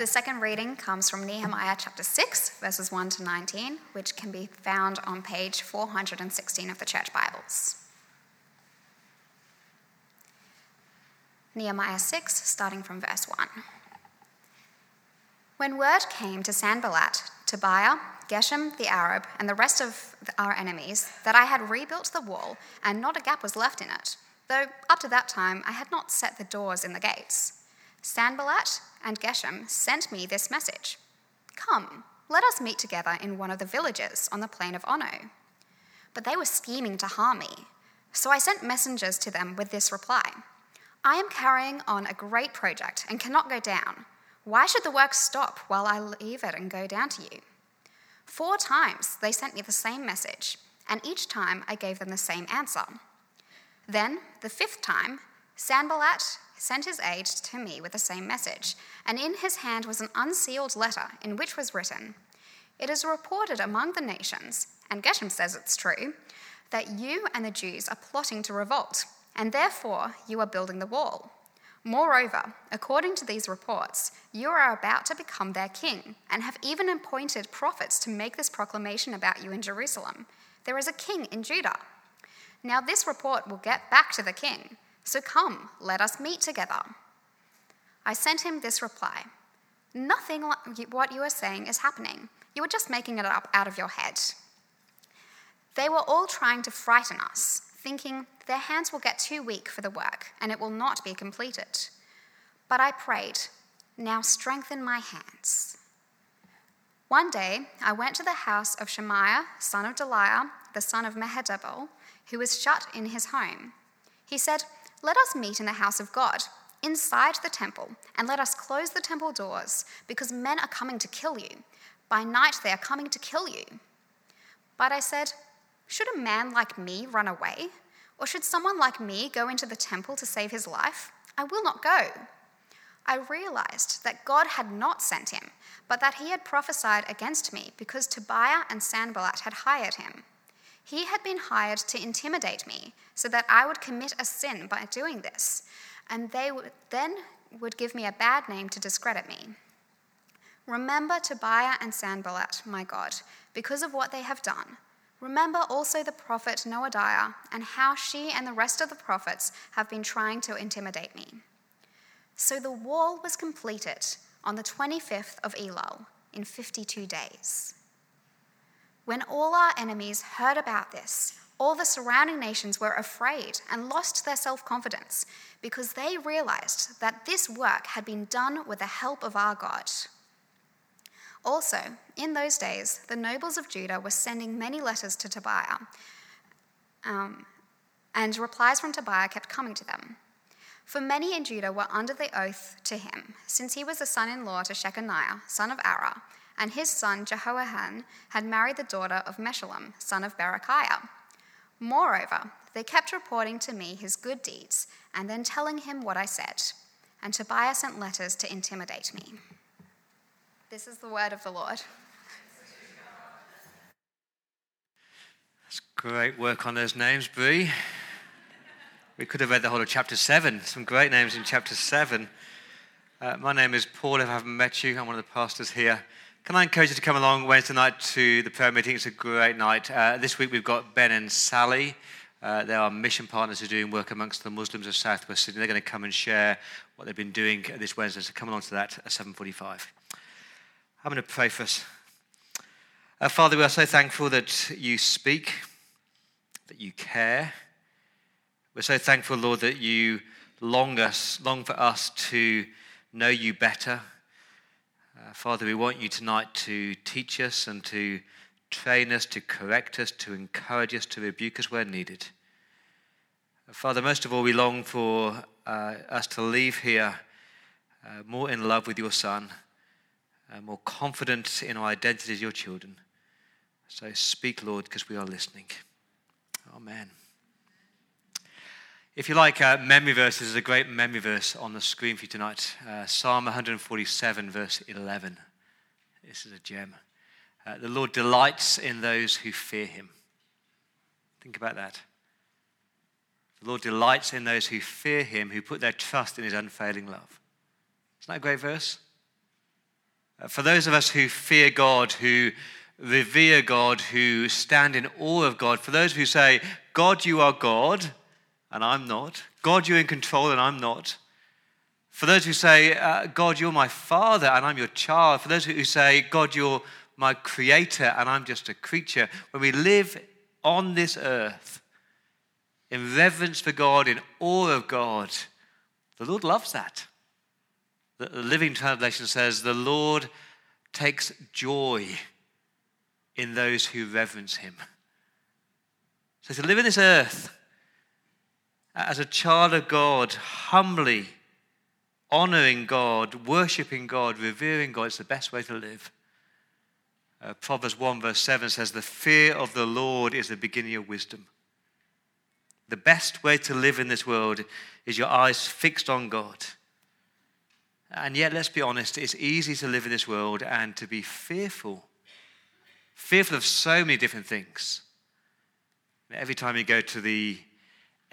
The second reading comes from Nehemiah chapter 6, verses 1 to 19, which can be found on page 416 of the Church Bibles. Nehemiah 6, starting from verse 1. When word came to Sanballat, Tobiah, Geshem the Arab, and the rest of our enemies that I had rebuilt the wall and not a gap was left in it, though up to that time I had not set the doors in the gates, Sanballat and Geshem sent me this message Come, let us meet together in one of the villages on the plain of Ono. But they were scheming to harm me, so I sent messengers to them with this reply I am carrying on a great project and cannot go down. Why should the work stop while I leave it and go down to you? Four times they sent me the same message, and each time I gave them the same answer. Then, the fifth time, Sanballat sent his aide to me with the same message, and in his hand was an unsealed letter in which was written It is reported among the nations, and Geshem says it's true, that you and the Jews are plotting to revolt, and therefore you are building the wall. Moreover, according to these reports, you are about to become their king, and have even appointed prophets to make this proclamation about you in Jerusalem. There is a king in Judah. Now, this report will get back to the king so come, let us meet together. I sent him this reply Nothing like what you are saying is happening. You are just making it up out of your head. They were all trying to frighten us, thinking their hands will get too weak for the work and it will not be completed. But I prayed, Now strengthen my hands. One day I went to the house of Shemaiah, son of Delaiah, the son of Mehetabel, who was shut in his home. He said, let us meet in the house of God, inside the temple, and let us close the temple doors, because men are coming to kill you. By night they are coming to kill you. But I said, Should a man like me run away? Or should someone like me go into the temple to save his life? I will not go. I realized that God had not sent him, but that he had prophesied against me because Tobiah and Sanballat had hired him. He had been hired to intimidate me so that I would commit a sin by doing this, and they would, then would give me a bad name to discredit me. Remember Tobiah and Sanballat, my God, because of what they have done. Remember also the prophet Noadiah and how she and the rest of the prophets have been trying to intimidate me. So the wall was completed on the 25th of Elul in 52 days. When all our enemies heard about this, all the surrounding nations were afraid and lost their self confidence because they realized that this work had been done with the help of our God. Also, in those days, the nobles of Judah were sending many letters to Tobiah, um, and replies from Tobiah kept coming to them. For many in Judah were under the oath to him, since he was the son in law to Shechaniah, son of Arah and his son Jehohanan had married the daughter of Meshullam, son of Berechiah. Moreover, they kept reporting to me his good deeds, and then telling him what I said. And Tobiah sent letters to intimidate me. This is the word of the Lord. That's great work on those names, Bree. We could have read the whole of chapter 7. Some great names in chapter 7. Uh, my name is Paul, if I haven't met you. I'm one of the pastors here. Can I encourage you to come along Wednesday night to the prayer meeting? It's a great night. Uh, this week we've got Ben and Sally. Uh, they are mission partners who are doing work amongst the Muslims of Southwest Sydney. They're going to come and share what they've been doing this Wednesday. So come along to that at 7.45. I'm going to pray for us. Uh, Father, we are so thankful that you speak, that you care. We're so thankful, Lord, that you long us, long for us to know you better, uh, Father, we want you tonight to teach us and to train us, to correct us, to encourage us, to rebuke us where needed. Uh, Father, most of all, we long for uh, us to leave here uh, more in love with your Son, uh, more confident in our identity as your children. So speak, Lord, because we are listening. Amen. If you like, uh, memory verses, there's a great memory verse on the screen for you tonight uh, Psalm 147, verse 11. This is a gem. Uh, the Lord delights in those who fear him. Think about that. The Lord delights in those who fear him, who put their trust in his unfailing love. Isn't that a great verse? Uh, For those of us who fear God, who revere God, who stand in awe of God, for those who say, God, you are God, and I'm not. God, you're in control, and I'm not. For those who say, uh, God, you're my father, and I'm your child. For those who say, God, you're my creator, and I'm just a creature. When we live on this earth in reverence for God, in awe of God, the Lord loves that. The Living Translation says, The Lord takes joy in those who reverence him. So to live in this earth as a child of God, humbly honoring God, worshiping God, revering God, is the best way to live. Uh, Proverbs 1, verse 7 says, The fear of the Lord is the beginning of wisdom. The best way to live in this world is your eyes fixed on God. And yet, let's be honest, it's easy to live in this world and to be fearful. Fearful of so many different things. Every time you go to the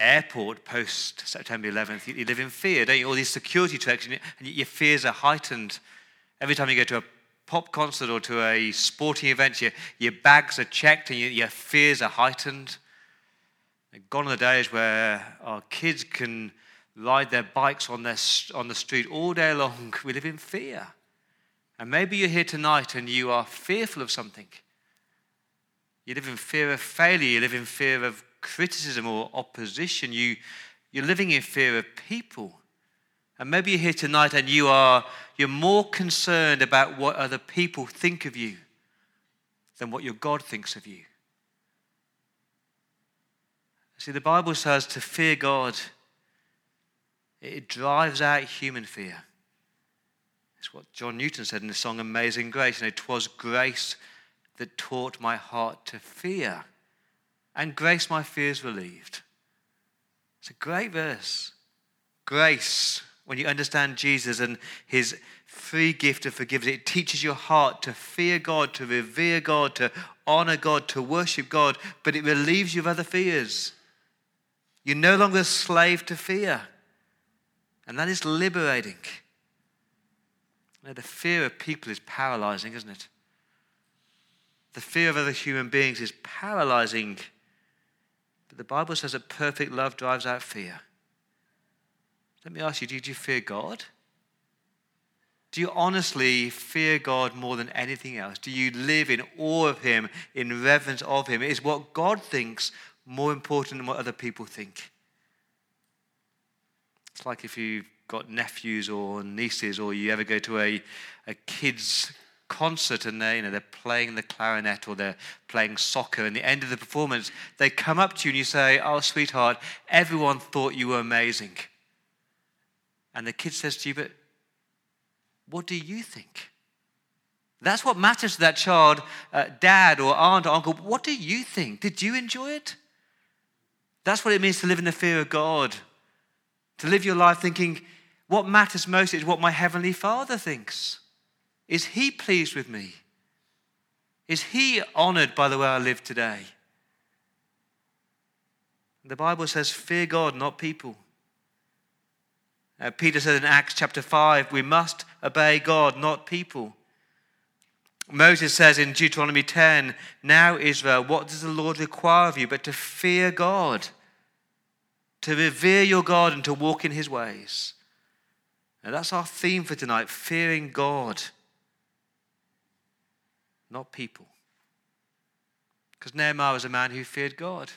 airport post September 11th, you live in fear, don't you? All these security checks, and your fears are heightened. Every time you go to a pop concert or to a sporting event, your, your bags are checked and your, your fears are heightened. Gone are the days where our kids can ride their bikes on, their, on the street all day long. We live in fear. And maybe you're here tonight and you are fearful of something. You live in fear of failure, you live in fear of criticism or opposition, you, you're living in fear of people. And maybe you're here tonight and you are you're more concerned about what other people think of you than what your God thinks of you. See, the Bible says to fear God, it drives out human fear. It's what John Newton said in the song Amazing Grace. It was grace that taught my heart to fear, and grace my fears relieved. It's a great verse. Grace, when you understand Jesus and his free gift of forgiveness, it teaches your heart to fear God, to revere God, to honor God, to worship God, but it relieves you of other fears. You're no longer a slave to fear. And that is liberating. the fear of people is paralyzing, isn't it? The fear of other human beings is paralyzing. The Bible says that perfect love drives out fear. Let me ask you, did you fear God? Do you honestly fear God more than anything else? Do you live in awe of Him, in reverence of Him? Is what God thinks more important than what other people think? It's like if you've got nephews or nieces, or you ever go to a, a kid's concert and they, you know, they're playing the clarinet or they're playing soccer, and the end of the performance, they come up to you and you say, Oh, sweetheart, everyone thought you were amazing. And the kid says to you, But what do you think? That's what matters to that child, uh, dad or aunt or uncle. What do you think? Did you enjoy it? That's what it means to live in the fear of God. To live your life thinking, what matters most is what my Heavenly Father thinks. Is He pleased with me? Is He honored by the way I live today? The Bible says, fear God, not people. Uh, Peter said in Acts chapter 5, we must obey God, not people. Moses says in Deuteronomy 10, Now, Israel, what does the Lord require of you but to fear God? to revere your God and to walk in his ways. And that's our theme for tonight fearing God, not people. Because Nehemiah was a man who feared God.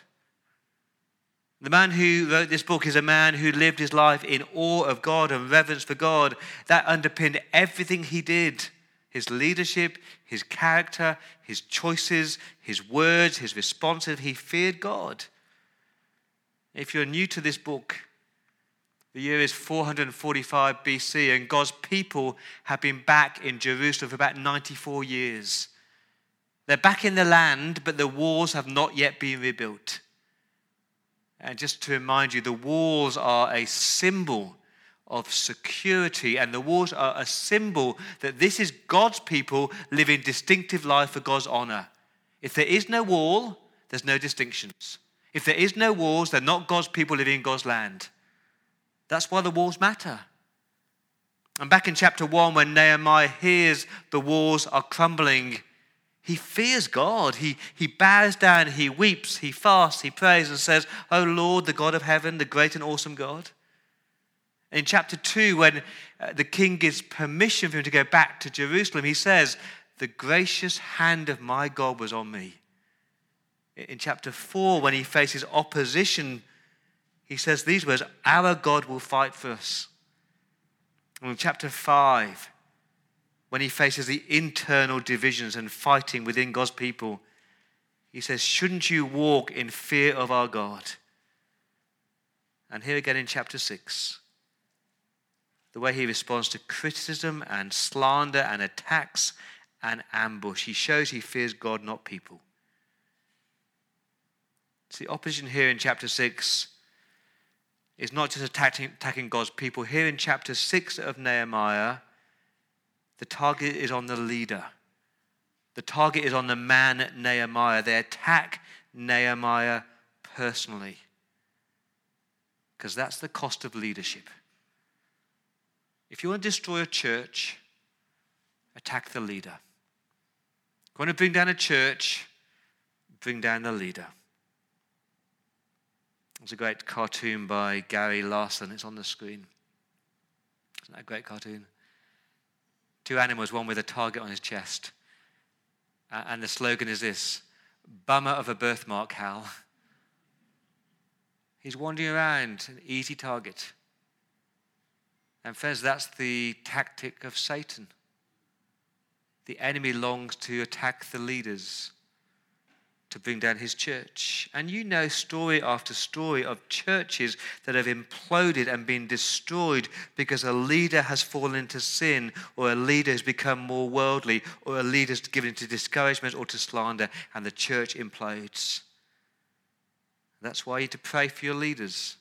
The man who wrote this book is a man who lived his life in awe of God and reverence for God. That underpinned everything he did his leadership, his character, his choices, his words, his responses. He feared God. If you're new to this book, the year is 445 BC, and God's people have been back in Jerusalem for about 94 years. They're back in the land, but the walls have not yet been rebuilt. And just to remind you, the walls are a symbol of security, and the walls are a symbol that this is God's people living distinctive life for God's honor. If there is no wall, there's no distinctions. If there is no walls, they're not God's people living in God's land. That's why the walls matter. And back in chapter 1, when Nehemiah hears the walls are crumbling, he fears God. He, he bows down, he weeps, he fasts, he prays, and says, Oh Lord, the God of heaven, the great and awesome God. In chapter 2, when uh, the king gives permission for him to go back to Jerusalem, he says, The gracious hand of my God was on me. In chapter 4, when he faces opposition, he says these words Our God will fight for us. And in chapter 5, when he faces the internal divisions and fighting within God's people, he says, Shouldn't you walk in fear of our God? And here again in chapter 6, the way he responds to criticism and slander and attacks and ambush, he shows he fears God, not people. See, opposition here in chapter 6 is not just attacking, attacking God's people. Here in chapter 6 of Nehemiah, the target is on the leader. The target is on the man Nehemiah. They attack Nehemiah personally. Because that's the cost of leadership. If you want to destroy a church, attack the leader. If you want to bring down a church, bring down the leader. There's a great cartoon by Gary Larson. It's on the screen. Isn't that a great cartoon? Two animals, one with a target on his chest. And the slogan is this Bummer of a birthmark, Hal. He's wandering around, an easy target. And friends, that's the tactic of Satan. The enemy longs to attack the leaders to bring down his church. And you know story after story of churches that have imploded and been destroyed because a leader has fallen into sin, or a leader has become more worldly, or a leader has given into discouragement or to slander, and the church implodes. That's why you need to pray for your leaders.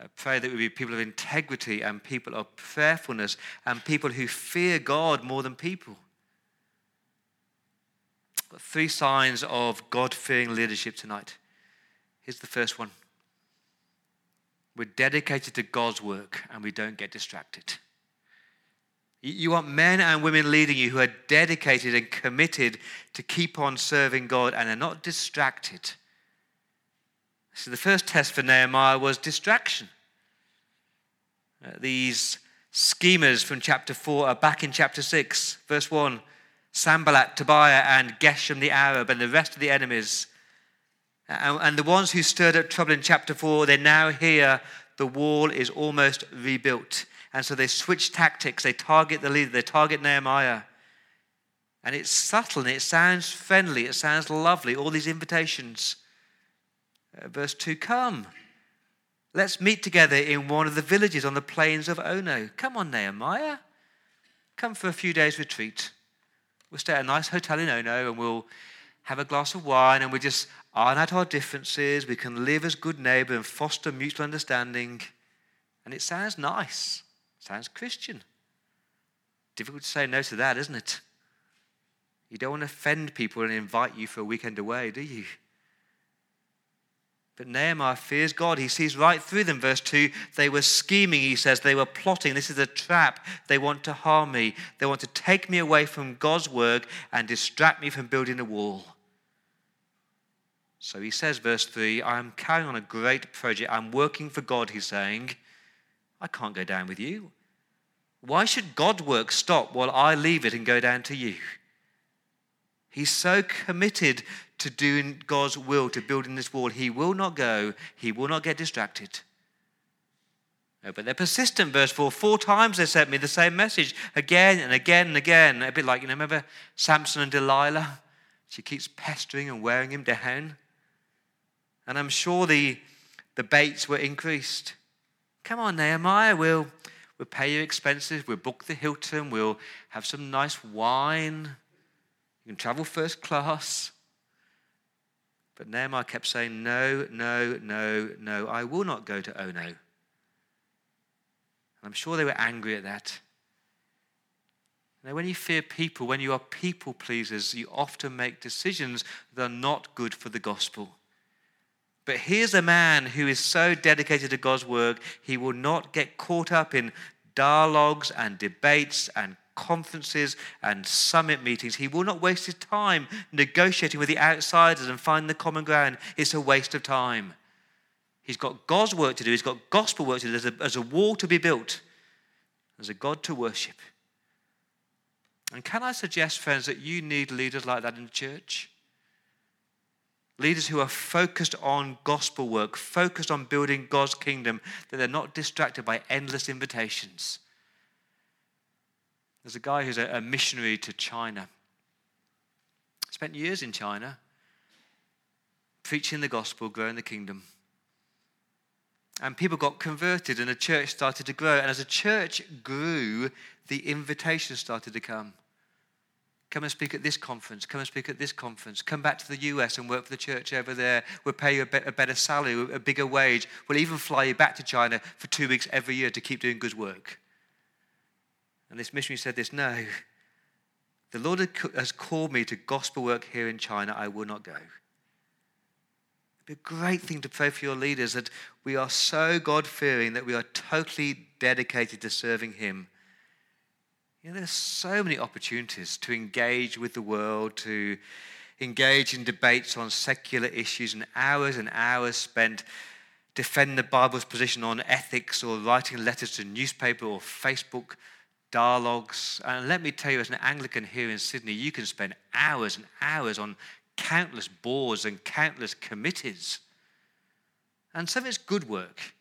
Uh, pray that we be people of integrity and people of prayerfulness and people who fear God more than people three signs of God fearing leadership tonight. Here's the first one we're dedicated to God's work and we don't get distracted. You want men and women leading you who are dedicated and committed to keep on serving God and are not distracted. So, the first test for Nehemiah was distraction. Uh, these schemers from chapter 4 are back in chapter 6, verse 1. Sanballat, Tobiah, and Geshem the Arab, and the rest of the enemies. And the ones who stirred up trouble in chapter 4, they now hear the wall is almost rebuilt. And so they switch tactics. They target the leader, they target Nehemiah. And it's subtle and it sounds friendly, it sounds lovely, all these invitations. Uh, verse 2 Come, let's meet together in one of the villages on the plains of Ono. Come on, Nehemiah. Come for a few days' retreat. We'll stay at a nice hotel in Ono and we'll have a glass of wine and we just iron out our differences. We can live as good neighbors and foster mutual understanding. And it sounds nice, sounds Christian. Difficult to say no to that, isn't it? You don't want to offend people and invite you for a weekend away, do you? But Nehemiah fears God. He sees right through them. Verse 2 they were scheming, he says. They were plotting. This is a trap. They want to harm me. They want to take me away from God's work and distract me from building a wall. So he says, verse 3 I'm carrying on a great project. I'm working for God, he's saying. I can't go down with you. Why should God's work stop while I leave it and go down to you? He's so committed to doing God's will, to building this wall. He will not go, he will not get distracted. No, but they're persistent, verse 4. Four times they sent me the same message again and again and again. A bit like, you know, remember Samson and Delilah? She keeps pestering and wearing him down. And I'm sure the, the baits were increased. Come on, Nehemiah, we'll, we'll pay your expenses, we'll book the Hilton, we'll have some nice wine. You can travel first class. But Nehemiah kept saying, No, no, no, no, I will not go to Ono. And I'm sure they were angry at that. Now, when you fear people, when you are people pleasers, you often make decisions that are not good for the gospel. But here's a man who is so dedicated to God's work, he will not get caught up in dialogues and debates and conferences and summit meetings. He will not waste his time negotiating with the outsiders and finding the common ground. It's a waste of time. He's got God's work to do, he's got gospel work to do. There's a, there's a wall to be built, there's a God to worship. And can I suggest, friends, that you need leaders like that in the church? Leaders who are focused on gospel work, focused on building God's kingdom, that they're not distracted by endless invitations. There's a guy who's a, a missionary to China. Spent years in China, preaching the gospel, growing the kingdom. And people got converted, and the church started to grow. And as the church grew, the invitations started to come. Come and speak at this conference. Come and speak at this conference. Come back to the US and work for the church over there. We'll pay you a, better salary, a bigger wage. We'll even fly you back to China for two weeks every year to keep doing good work. And this missionary said this No, the Lord has called me to gospel work here in China. I will not go. It'd be a great thing to pray for your leaders that we are so God fearing that we are totally dedicated to serving Him. You know, there's so many opportunities to engage with the world, to engage in debates on secular issues, and hours and hours spent defending the Bible's position on ethics or writing letters to newspaper or Facebook dialogues. And let me tell you, as an Anglican here in Sydney, you can spend hours and hours on countless boards and countless committees. And some of it's good work.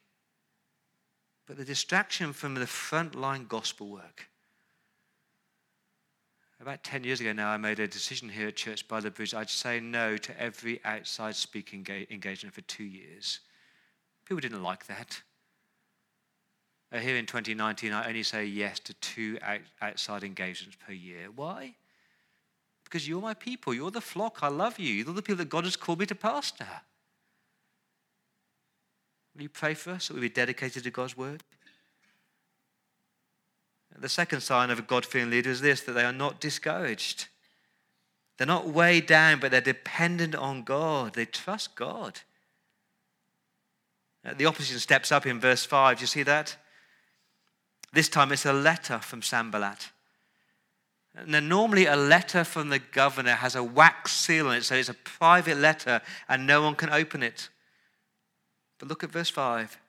But the distraction from the frontline gospel work. About 10 years ago now, I made a decision here at Church by the Bridge. I'd say no to every outside speaking engagement for two years. People didn't like that. Uh, here in 2019, I only say yes to two outside engagements per year. Why? Because you're my people. You're the flock. I love you. You're the people that God has called me to pastor. Will you pray for us that we be dedicated to God's word? The second sign of a God fearing leader is this that they are not discouraged. They're not weighed down, but they're dependent on God. They trust God. Uh, the opposition steps up in verse 5. Do you see that? This time it's a letter from Sanballat. Now, normally a letter from the governor has a wax seal on it, so it's a private letter and no one can open it. But look at verse 5.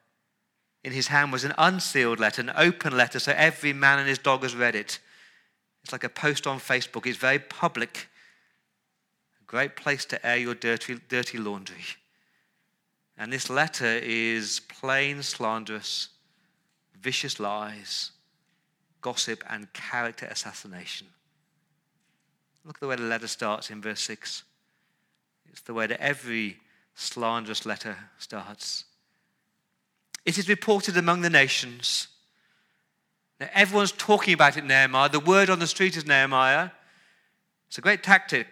In his hand was an unsealed letter, an open letter, so every man and his dog has read it. It's like a post on Facebook, it's very public. A great place to air your dirty, dirty laundry. And this letter is plain, slanderous vicious lies, gossip, and character assassination. Look at the way the letter starts in verse 6. It's the way that every slanderous letter starts. It is reported among the nations. Now, everyone's talking about it, Nehemiah. The word on the street is Nehemiah. It's a great tactic.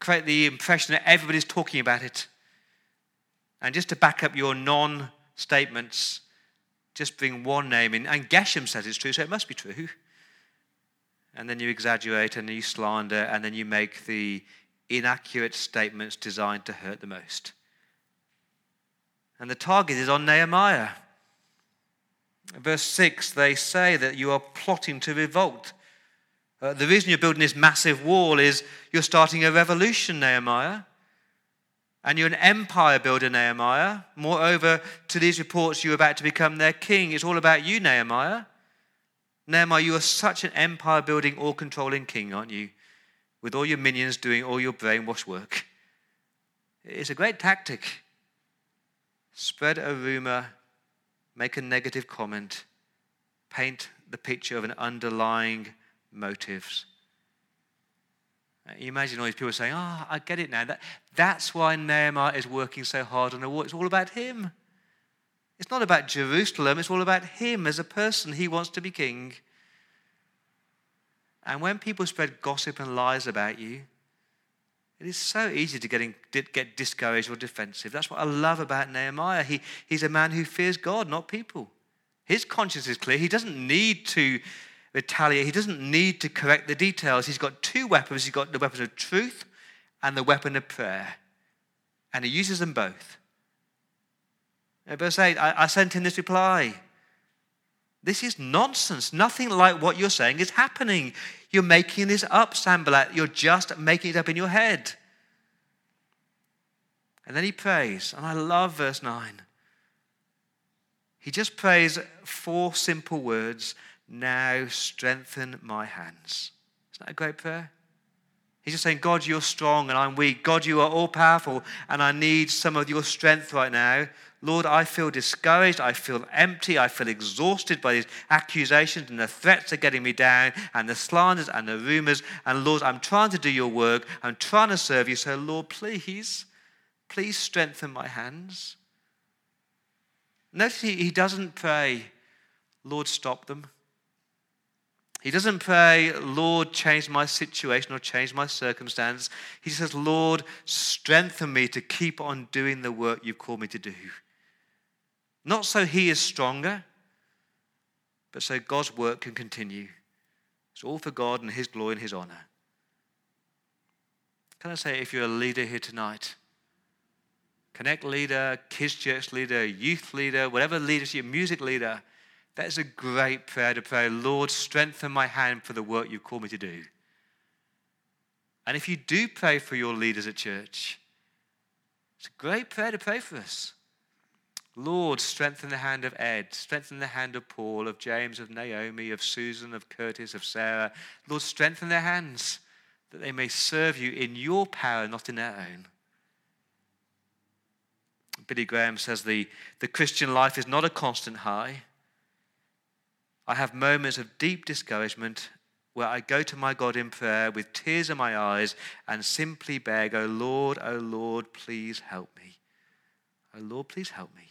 Create the impression that everybody's talking about it. And just to back up your non statements, just bring one name in. And Geshem says it's true, so it must be true. And then you exaggerate and you slander, and then you make the inaccurate statements designed to hurt the most. And the target is on Nehemiah. Verse 6, they say that you are plotting to revolt. Uh, the reason you're building this massive wall is you're starting a revolution, Nehemiah. And you're an empire builder, Nehemiah. Moreover, to these reports, you're about to become their king. It's all about you, Nehemiah. Nehemiah, you are such an empire building, all controlling king, aren't you? With all your minions doing all your brainwash work. It's a great tactic. Spread a rumor, make a negative comment, paint the picture of an underlying motives. You imagine all these people saying, Oh, I get it now. That, that's why Nehemiah is working so hard on the wall. It's all about him. It's not about Jerusalem, it's all about him as a person. He wants to be king. And when people spread gossip and lies about you, it is so easy to get, in, get discouraged or defensive. That's what I love about Nehemiah. He, he's a man who fears God, not people. His conscience is clear. He doesn't need to retaliate. He doesn't need to correct the details. He's got two weapons. He's got the weapon of truth and the weapon of prayer. And he uses them both. In verse 8, I, I sent him this reply. This is nonsense. Nothing like what you're saying is happening. You're making this up, Sanballat. You're just making it up in your head. And then he prays, and I love verse 9. He just prays four simple words Now strengthen my hands. Isn't that a great prayer? He's just saying, God, you're strong and I'm weak. God, you are all powerful and I need some of your strength right now. Lord, I feel discouraged. I feel empty. I feel exhausted by these accusations and the threats are getting me down and the slanders and the rumors. And Lord, I'm trying to do your work. I'm trying to serve you. So, Lord, please, please strengthen my hands. Notice he, doesn't pray, Lord, stop them. He doesn't pray, Lord, change my situation or change my circumstance. He says, Lord, strengthen me to keep on doing the work you've called me to do. Not so he is stronger, but so God's work can continue. It's all for God and his glory and his honor. Can I say, if you're a leader here tonight, Connect leader, kids church leader, youth leader, whatever leadership, music leader, that is a great prayer to pray. Lord, strengthen my hand for the work you've called me to do. And if you do pray for your leaders at church, it's a great prayer to pray for us. Lord, strengthen the hand of Ed, strengthen the hand of Paul, of James, of Naomi, of Susan, of Curtis, of Sarah. Lord, strengthen their hands that they may serve you in your power, not in their own. Billy Graham says the, the Christian life is not a constant high. I have moments of deep discouragement where I go to my God in prayer with tears in my eyes and simply beg, Oh Lord, oh Lord, please help me. Oh Lord, please help me.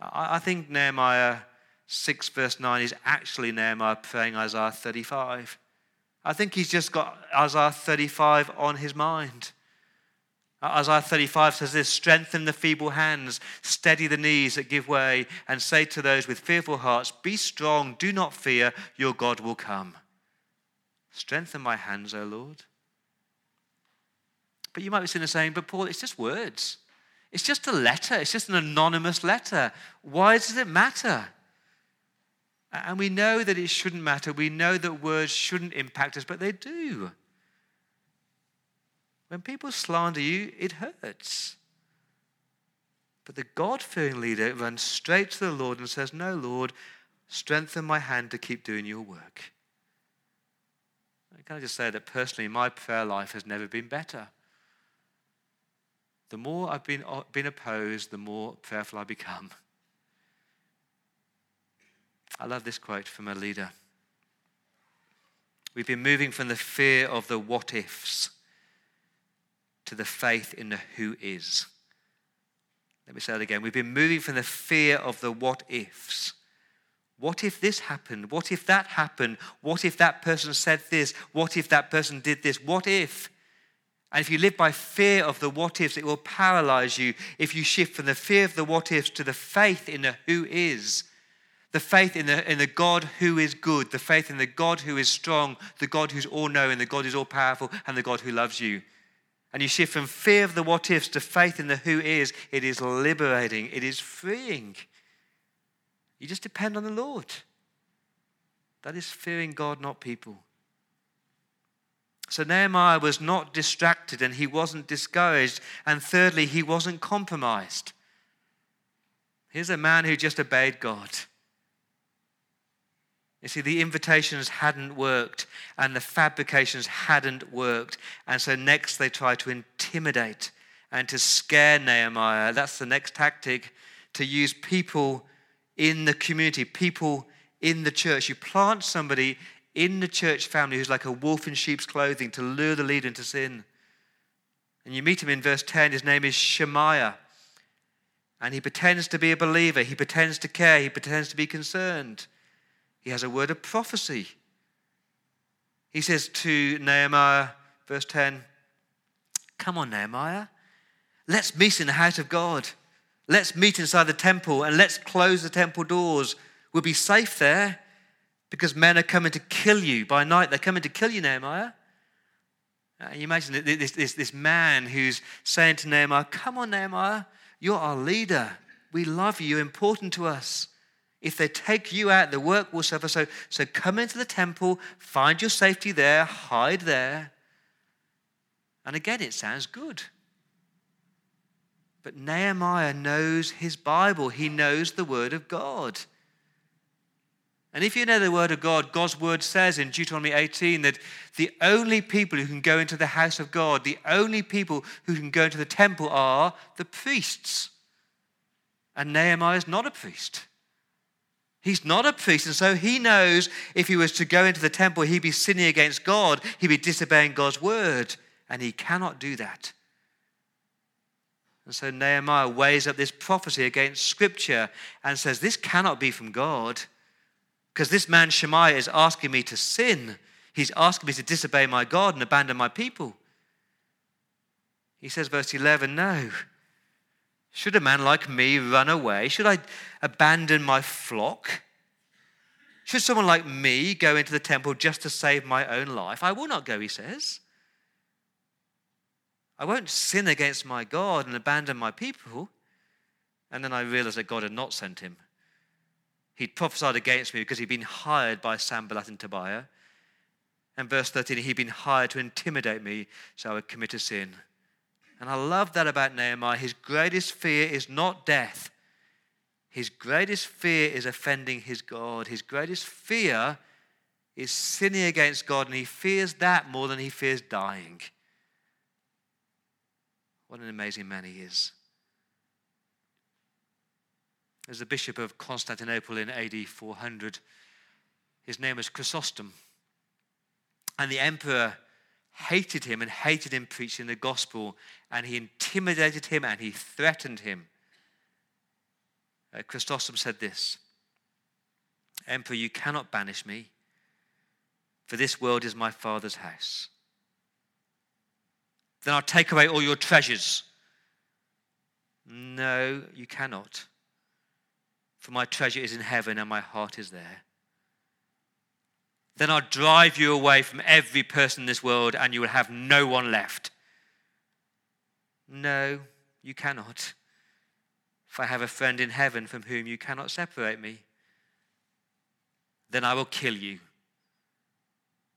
I, I think Nehemiah 6, verse 9 is actually Nehemiah praying Isaiah 35. I think he's just got Isaiah 35 on his mind. Isaiah 35 says this strengthen the feeble hands, steady the knees that give way, and say to those with fearful hearts, Be strong, do not fear, your God will come. Strengthen my hands, O Lord. But you might be sitting there saying, But Paul, it's just words. It's just a letter, it's just an anonymous letter. Why does it matter? And we know that it shouldn't matter. We know that words shouldn't impact us, but they do. When people slander you, it hurts. But the God fearing leader runs straight to the Lord and says, No, Lord, strengthen my hand to keep doing your work. Can I just say that personally, my prayer life has never been better. The more I've been, uh, been opposed, the more prayerful I become. I love this quote from a leader. We've been moving from the fear of the what ifs to the faith in the who is. Let me say that again. We've been moving from the fear of the what ifs. What if this happened? What if that happened? What if that person said this? What if that person did this? What if? And if you live by fear of the what ifs, it will paralyze you. If you shift from the fear of the what ifs to the faith in the who is, the faith in the, in the God who is good, the faith in the God who is strong, the God who's all knowing, the God who's all powerful, and the God who loves you and you shift from fear of the what ifs to faith in the who is, it is liberating, it is freeing. You just depend on the Lord. That is fearing God, not people. So Nehemiah was not distracted and he wasn't discouraged. And thirdly, he wasn't compromised. Here's a man who just obeyed God. You see, the invitations hadn't worked and the fabrications hadn't worked. And so next they try to intimidate and to scare Nehemiah. That's the next tactic to use people in the community, people in the church. You plant somebody in the church family who's like a wolf in sheep's clothing to lure the leader into sin. And you meet him in verse 10. His name is Shemaiah. And he pretends to be a believer. He pretends to care. He pretends to be concerned. He has a word of prophecy. He says to Nehemiah, verse 10, Come on, Nehemiah, let's meet in the house of God. Let's meet inside the temple and let's close the temple doors. We'll be safe there because men are coming to kill you by night. They're coming to kill you, Nehemiah. Uh, you imagine this, this, this man who's saying to Nehemiah, Come on, Nehemiah, you're our leader. We love you. You're important to us. If they take you out, the work will suffer. So, so come into the temple, find your safety there, hide there. And again, it sounds good. But Nehemiah knows his Bible, he knows the Word of God. And if you know the Word of God, God's Word says in Deuteronomy 18 that the only people who can go into the house of God, the only people who can go into the temple are the priests. And Nehemiah is not a priest. He's not a priest, and so he knows if he was to go into the temple, he'd be sinning against God, he'd be disobeying God's word, and he cannot do that. And so Nehemiah weighs up this prophecy against Scripture and says, This cannot be from God, because this man Shemaiah is asking me to sin. He's asking me to disobey my God and abandon my people. He says, verse 11, No. Should a man like me run away? Should I abandon my flock? Should someone like me go into the temple just to save my own life? I will not go, he says. I won't sin against my God and abandon my people. And then I realized that God had not sent him. He'd prophesied against me because he'd been hired by Sanballat and Tobiah. And verse 13, he'd been hired to intimidate me so I would commit a sin. And I love that about Nehemiah. His greatest fear is not death, his greatest fear is offending his God. His greatest fear is sinning against God, and he fears that more than he fears dying. What an amazing man he is. As the bishop of Constantinople in AD 400, his name was Chrysostom. And the emperor hated him and hated him preaching the gospel, and he intimidated him and he threatened him. Uh, Chrysostom said this Emperor, you cannot banish me, for this world is my father's house. Then I'll take away all your treasures. No, you cannot. For my treasure is in heaven and my heart is there then I'll drive you away from every person in this world and you will have no one left. No, you cannot. If I have a friend in heaven from whom you cannot separate me, then I will kill you.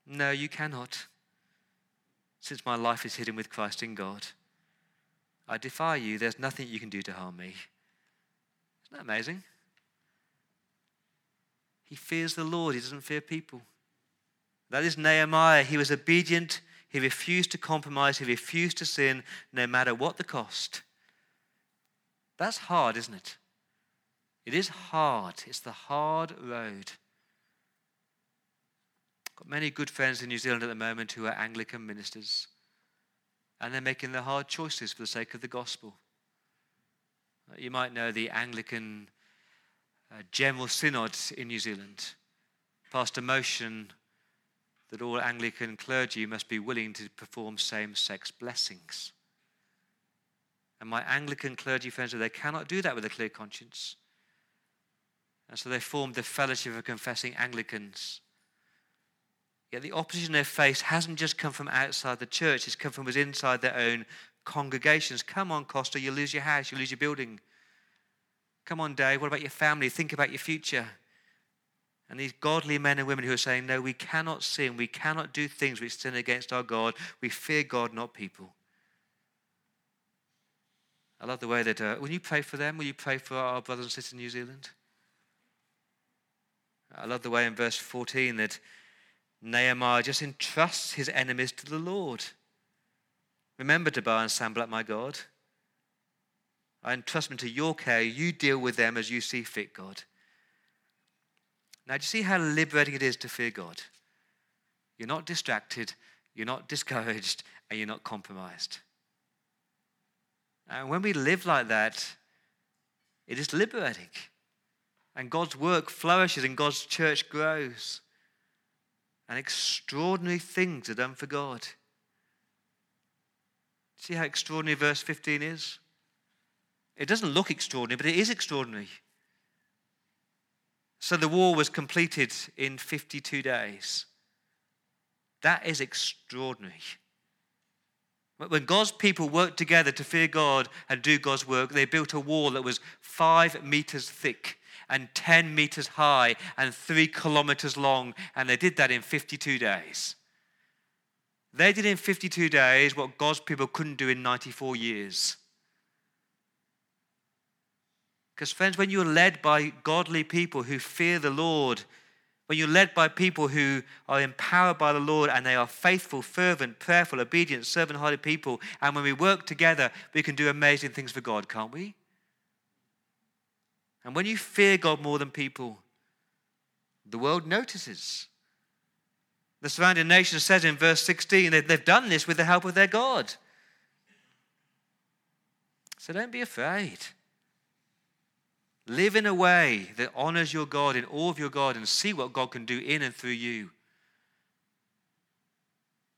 No, you cannot. Since my life is hidden with Christ in God, I defy you. There's nothing you can do to harm me. Isn't that amazing? He fears the Lord, he doesn't fear people. That is Nehemiah. He was obedient. He refused to compromise. He refused to sin, no matter what the cost. That's hard, isn't it? It is hard. It's the hard road. Got many good friends in New Zealand at the moment who are Anglican ministers, and they're making the hard choices for the sake of the gospel. You might know the Anglican uh, General Synod in New Zealand. Pastor Motion that all Anglican clergy must be willing to perform same sex blessings. And my Anglican clergy friends, said they cannot do that with a clear conscience. And so they formed the Fellowship of Confessing Anglicans. Yet the opposition they face hasn't just come from outside the church, it's come from within inside their own congregations. Come on, Costa, you'll lose your house, you'll lose your building. Come on, Dave, what about your family? Think about your future. And these godly men and women who are saying, No, we cannot sin. We cannot do things which sin against our God. We fear God, not people. I love the way that, uh, when you pray for them, will you pray for our brothers and sisters in New Zealand? I love the way in verse 14 that Nehemiah just entrusts his enemies to the Lord. Remember Tobiah and Sanballat, my God. I entrust them to your care. You deal with them as you see fit, God. Now, do you see how liberating it is to fear God? You're not distracted, you're not discouraged, and you're not compromised. And when we live like that, it is liberating. And God's work flourishes and God's church grows. And extraordinary things are done for God. See how extraordinary verse 15 is? It doesn't look extraordinary, but it is extraordinary. So the war was completed in 52 days. That is extraordinary. When God's people worked together to fear God and do God's work, they built a wall that was five meters thick and 10 meters high and 3 kilometers long, and they did that in 52 days. They did in 52 days what God's people couldn't do in 94 years. Because, friends, when you're led by godly people who fear the Lord, when you're led by people who are empowered by the Lord and they are faithful, fervent, prayerful, obedient, servant hearted people, and when we work together, we can do amazing things for God, can't we? And when you fear God more than people, the world notices. The surrounding nation says in verse 16 that they've done this with the help of their God. So don't be afraid. Live in a way that honors your God in all of your God and see what God can do in and through you.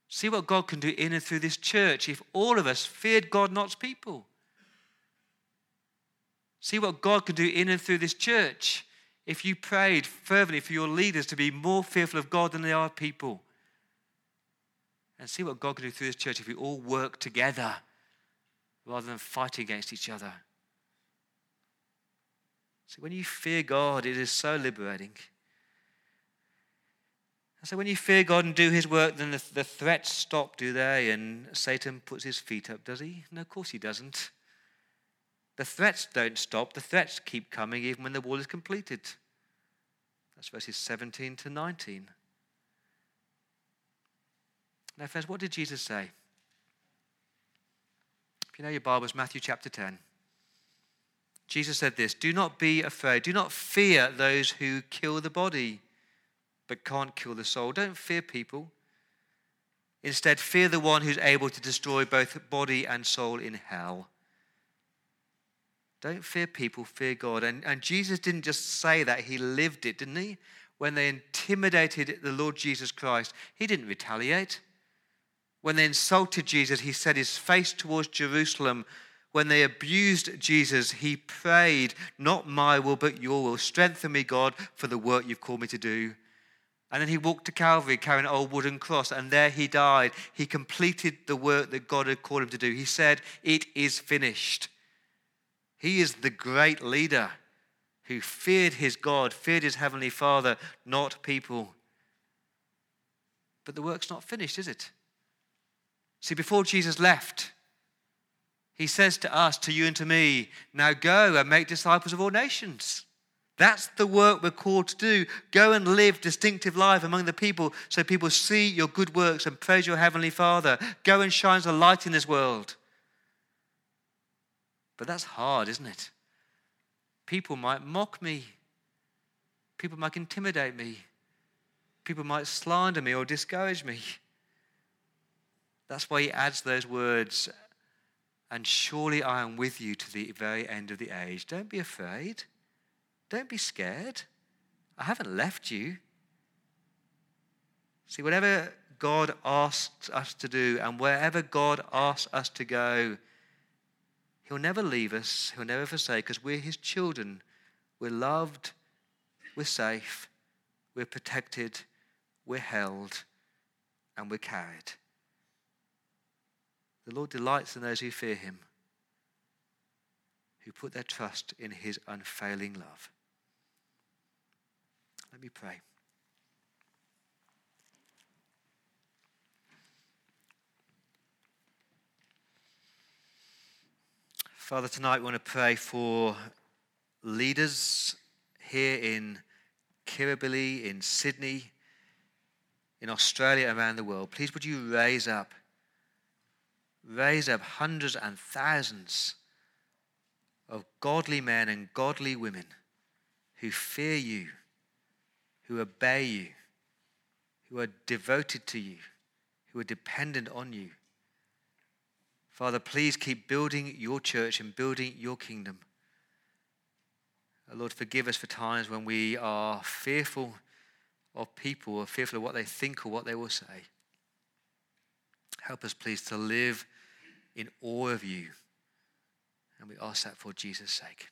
See what God can do in and through this church if all of us feared God, not people. See what God can do in and through this church if you prayed fervently for your leaders to be more fearful of God than they are people. And see what God can do through this church if we all work together rather than fighting against each other. See, when you fear God, it is so liberating. And so when you fear God and do his work, then the, the threats stop, do they? And Satan puts his feet up, does he? No, of course he doesn't. The threats don't stop. The threats keep coming even when the wall is completed. That's verses 17 to 19. Now, friends, what did Jesus say? If you know your Bibles, Matthew chapter 10. Jesus said this Do not be afraid. Do not fear those who kill the body, but can't kill the soul. Don't fear people. Instead, fear the one who's able to destroy both body and soul in hell. Don't fear people, fear God. And, and Jesus didn't just say that, he lived it, didn't he? When they intimidated the Lord Jesus Christ, he didn't retaliate. When they insulted Jesus, he set his face towards Jerusalem when they abused Jesus, he prayed, Not my will, but your will. Strengthen me, God, for the work you've called me to do. And then he walked to Calvary carrying an old wooden cross, and there he died. He completed the work that God had called him to do. He said, It is finished. He is the great leader who feared his God, feared his heavenly Father, not people. But the work's not finished, is it? See, before Jesus left, he says to us, to you and to me, now go and make disciples of all nations. That's the work we're called to do. Go and live distinctive life among the people so people see your good works and praise your heavenly Father. Go and shine a light in this world. But that's hard, isn't it? People might mock me. People might intimidate me. People might slander me or discourage me. That's why he adds those words and surely I am with you to the very end of the age. Don't be afraid. Don't be scared. I haven't left you. See, whatever God asks us to do and wherever God asks us to go, He'll never leave us, He'll never forsake us. We're His children. We're loved, we're safe, we're protected, we're held, and we're carried. The Lord delights in those who fear him, who put their trust in his unfailing love. Let me pray. Father, tonight we want to pray for leaders here in Kirribilli, in Sydney, in Australia, around the world. Please, would you raise up raise up hundreds and thousands of godly men and godly women who fear you, who obey you, who are devoted to you, who are dependent on you. Father, please keep building your church and building your kingdom. Lord, forgive us for times when we are fearful of people or fearful of what they think or what they will say. Help us, please, to live in awe of you. And we ask that for Jesus' sake.